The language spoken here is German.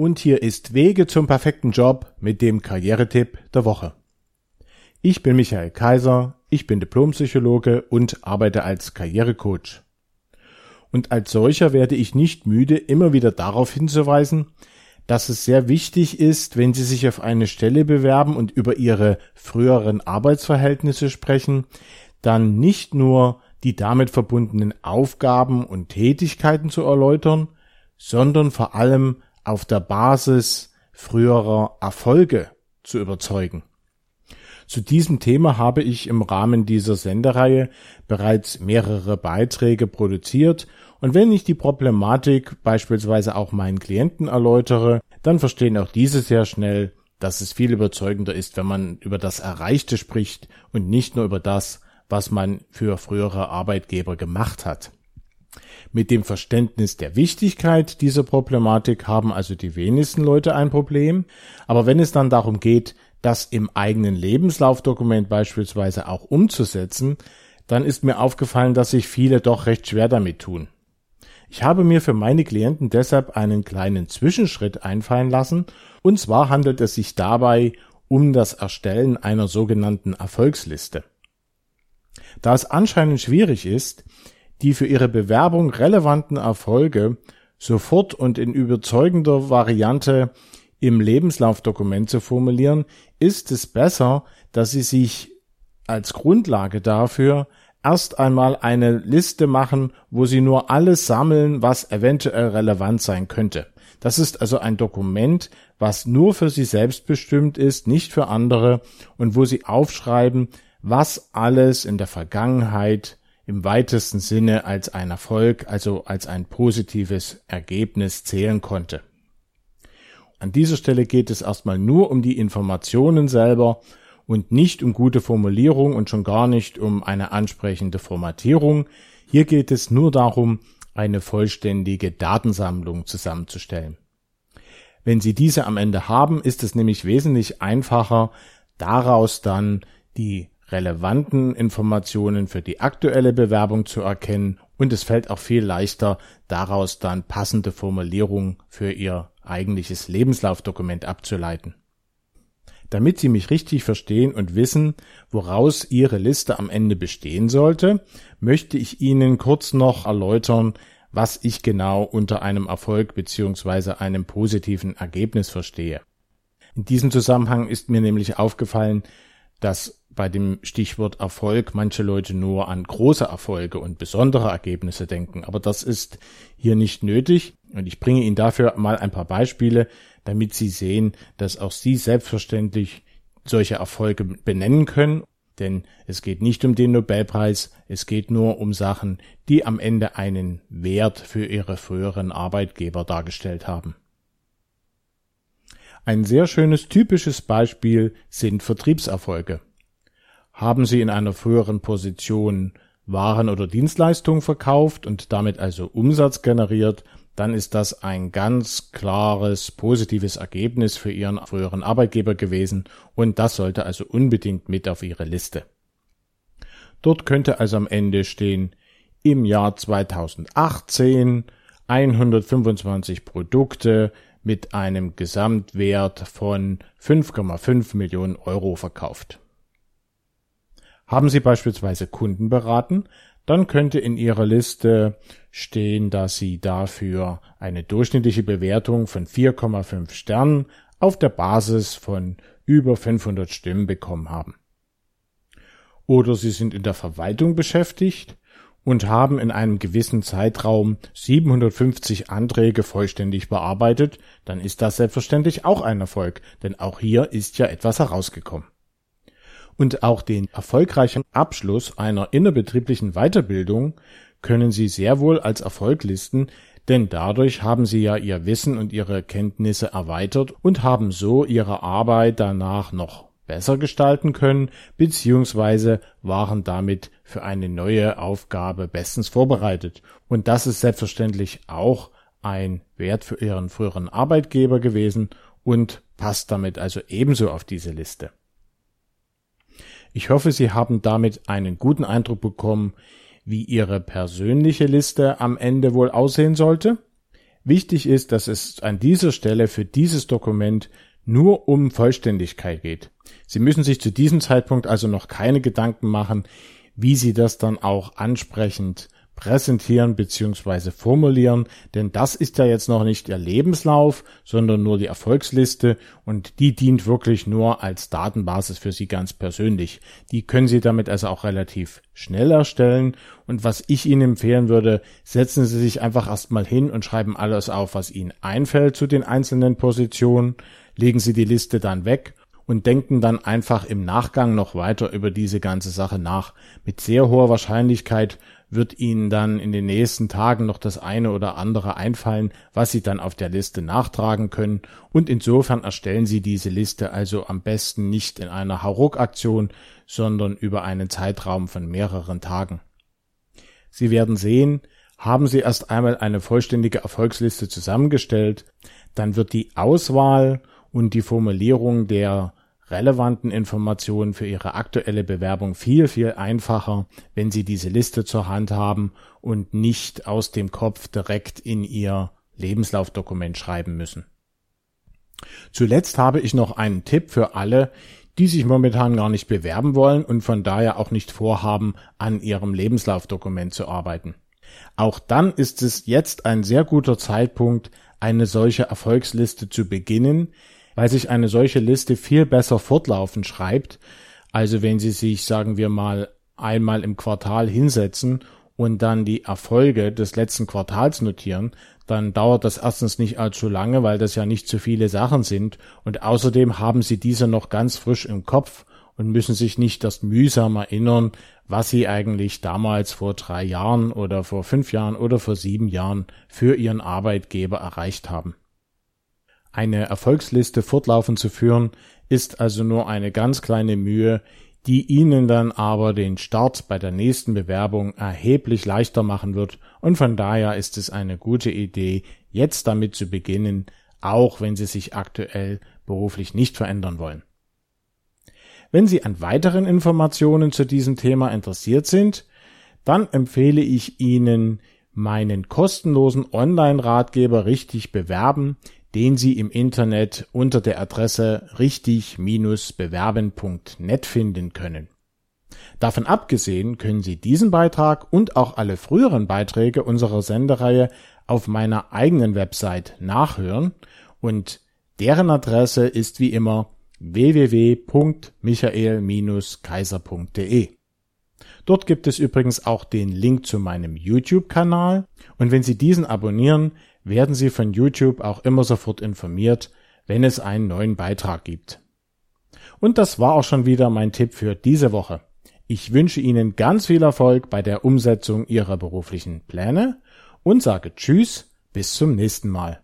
Und hier ist Wege zum perfekten Job mit dem Karrieretipp der Woche. Ich bin Michael Kaiser, ich bin Diplompsychologe und arbeite als Karrierecoach. Und als solcher werde ich nicht müde, immer wieder darauf hinzuweisen, dass es sehr wichtig ist, wenn Sie sich auf eine Stelle bewerben und über Ihre früheren Arbeitsverhältnisse sprechen, dann nicht nur die damit verbundenen Aufgaben und Tätigkeiten zu erläutern, sondern vor allem auf der Basis früherer Erfolge zu überzeugen. Zu diesem Thema habe ich im Rahmen dieser Sendereihe bereits mehrere Beiträge produziert und wenn ich die Problematik beispielsweise auch meinen Klienten erläutere, dann verstehen auch diese sehr schnell, dass es viel überzeugender ist, wenn man über das Erreichte spricht und nicht nur über das, was man für frühere Arbeitgeber gemacht hat. Mit dem Verständnis der Wichtigkeit dieser Problematik haben also die wenigsten Leute ein Problem, aber wenn es dann darum geht, das im eigenen Lebenslaufdokument beispielsweise auch umzusetzen, dann ist mir aufgefallen, dass sich viele doch recht schwer damit tun. Ich habe mir für meine Klienten deshalb einen kleinen Zwischenschritt einfallen lassen, und zwar handelt es sich dabei um das Erstellen einer sogenannten Erfolgsliste. Da es anscheinend schwierig ist, die für ihre Bewerbung relevanten Erfolge sofort und in überzeugender Variante im Lebenslaufdokument zu formulieren, ist es besser, dass Sie sich als Grundlage dafür erst einmal eine Liste machen, wo Sie nur alles sammeln, was eventuell relevant sein könnte. Das ist also ein Dokument, was nur für Sie selbst bestimmt ist, nicht für andere und wo Sie aufschreiben, was alles in der Vergangenheit im weitesten Sinne als ein Erfolg, also als ein positives Ergebnis zählen konnte. An dieser Stelle geht es erstmal nur um die Informationen selber und nicht um gute Formulierung und schon gar nicht um eine ansprechende Formatierung. Hier geht es nur darum, eine vollständige Datensammlung zusammenzustellen. Wenn Sie diese am Ende haben, ist es nämlich wesentlich einfacher, daraus dann die relevanten Informationen für die aktuelle Bewerbung zu erkennen und es fällt auch viel leichter, daraus dann passende Formulierungen für Ihr eigentliches Lebenslaufdokument abzuleiten. Damit Sie mich richtig verstehen und wissen, woraus Ihre Liste am Ende bestehen sollte, möchte ich Ihnen kurz noch erläutern, was ich genau unter einem Erfolg bzw. einem positiven Ergebnis verstehe. In diesem Zusammenhang ist mir nämlich aufgefallen, dass bei dem Stichwort Erfolg manche Leute nur an große Erfolge und besondere Ergebnisse denken. Aber das ist hier nicht nötig. Und ich bringe Ihnen dafür mal ein paar Beispiele, damit Sie sehen, dass auch Sie selbstverständlich solche Erfolge benennen können. Denn es geht nicht um den Nobelpreis, es geht nur um Sachen, die am Ende einen Wert für Ihre früheren Arbeitgeber dargestellt haben. Ein sehr schönes typisches Beispiel sind Vertriebserfolge. Haben Sie in einer früheren Position Waren oder Dienstleistungen verkauft und damit also Umsatz generiert, dann ist das ein ganz klares positives Ergebnis für Ihren früheren Arbeitgeber gewesen und das sollte also unbedingt mit auf Ihre Liste. Dort könnte also am Ende stehen, im Jahr 2018 125 Produkte mit einem Gesamtwert von 5,5 Millionen Euro verkauft. Haben Sie beispielsweise Kunden beraten, dann könnte in Ihrer Liste stehen, dass Sie dafür eine durchschnittliche Bewertung von 4,5 Sternen auf der Basis von über 500 Stimmen bekommen haben. Oder Sie sind in der Verwaltung beschäftigt und haben in einem gewissen Zeitraum 750 Anträge vollständig bearbeitet, dann ist das selbstverständlich auch ein Erfolg, denn auch hier ist ja etwas herausgekommen. Und auch den erfolgreichen Abschluss einer innerbetrieblichen Weiterbildung können Sie sehr wohl als Erfolg listen, denn dadurch haben Sie ja Ihr Wissen und Ihre Kenntnisse erweitert und haben so Ihre Arbeit danach noch besser gestalten können, beziehungsweise waren damit für eine neue Aufgabe bestens vorbereitet. Und das ist selbstverständlich auch ein Wert für Ihren früheren Arbeitgeber gewesen und passt damit also ebenso auf diese Liste. Ich hoffe, Sie haben damit einen guten Eindruck bekommen, wie Ihre persönliche Liste am Ende wohl aussehen sollte. Wichtig ist, dass es an dieser Stelle für dieses Dokument nur um Vollständigkeit geht. Sie müssen sich zu diesem Zeitpunkt also noch keine Gedanken machen, wie Sie das dann auch ansprechend präsentieren bzw. formulieren, denn das ist ja jetzt noch nicht Ihr Lebenslauf, sondern nur die Erfolgsliste und die dient wirklich nur als Datenbasis für Sie ganz persönlich. Die können Sie damit also auch relativ schnell erstellen und was ich Ihnen empfehlen würde, setzen Sie sich einfach erstmal hin und schreiben alles auf, was Ihnen einfällt zu den einzelnen Positionen, legen Sie die Liste dann weg und denken dann einfach im Nachgang noch weiter über diese ganze Sache nach. Mit sehr hoher Wahrscheinlichkeit wird Ihnen dann in den nächsten Tagen noch das eine oder andere einfallen, was Sie dann auf der Liste nachtragen können und insofern erstellen Sie diese Liste also am besten nicht in einer Hauruck-Aktion, sondern über einen Zeitraum von mehreren Tagen. Sie werden sehen, haben Sie erst einmal eine vollständige Erfolgsliste zusammengestellt, dann wird die Auswahl und die Formulierung der relevanten Informationen für Ihre aktuelle Bewerbung viel, viel einfacher, wenn Sie diese Liste zur Hand haben und nicht aus dem Kopf direkt in Ihr Lebenslaufdokument schreiben müssen. Zuletzt habe ich noch einen Tipp für alle, die sich momentan gar nicht bewerben wollen und von daher auch nicht vorhaben, an ihrem Lebenslaufdokument zu arbeiten. Auch dann ist es jetzt ein sehr guter Zeitpunkt, eine solche Erfolgsliste zu beginnen, weil sich eine solche Liste viel besser fortlaufend schreibt, also wenn Sie sich, sagen wir mal, einmal im Quartal hinsetzen und dann die Erfolge des letzten Quartals notieren, dann dauert das erstens nicht allzu lange, weil das ja nicht zu viele Sachen sind und außerdem haben Sie diese noch ganz frisch im Kopf und müssen sich nicht erst mühsam erinnern, was Sie eigentlich damals vor drei Jahren oder vor fünf Jahren oder vor sieben Jahren für Ihren Arbeitgeber erreicht haben. Eine Erfolgsliste fortlaufend zu führen, ist also nur eine ganz kleine Mühe, die Ihnen dann aber den Start bei der nächsten Bewerbung erheblich leichter machen wird und von daher ist es eine gute Idee, jetzt damit zu beginnen, auch wenn Sie sich aktuell beruflich nicht verändern wollen. Wenn Sie an weiteren Informationen zu diesem Thema interessiert sind, dann empfehle ich Ihnen meinen kostenlosen Online-Ratgeber richtig bewerben, den Sie im Internet unter der Adresse richtig-bewerben.net finden können. Davon abgesehen können Sie diesen Beitrag und auch alle früheren Beiträge unserer Sendereihe auf meiner eigenen Website nachhören und deren Adresse ist wie immer www.michael-kaiser.de. Dort gibt es übrigens auch den Link zu meinem YouTube-Kanal und wenn Sie diesen abonnieren, werden Sie von YouTube auch immer sofort informiert, wenn es einen neuen Beitrag gibt. Und das war auch schon wieder mein Tipp für diese Woche. Ich wünsche Ihnen ganz viel Erfolg bei der Umsetzung Ihrer beruflichen Pläne und sage Tschüss, bis zum nächsten Mal.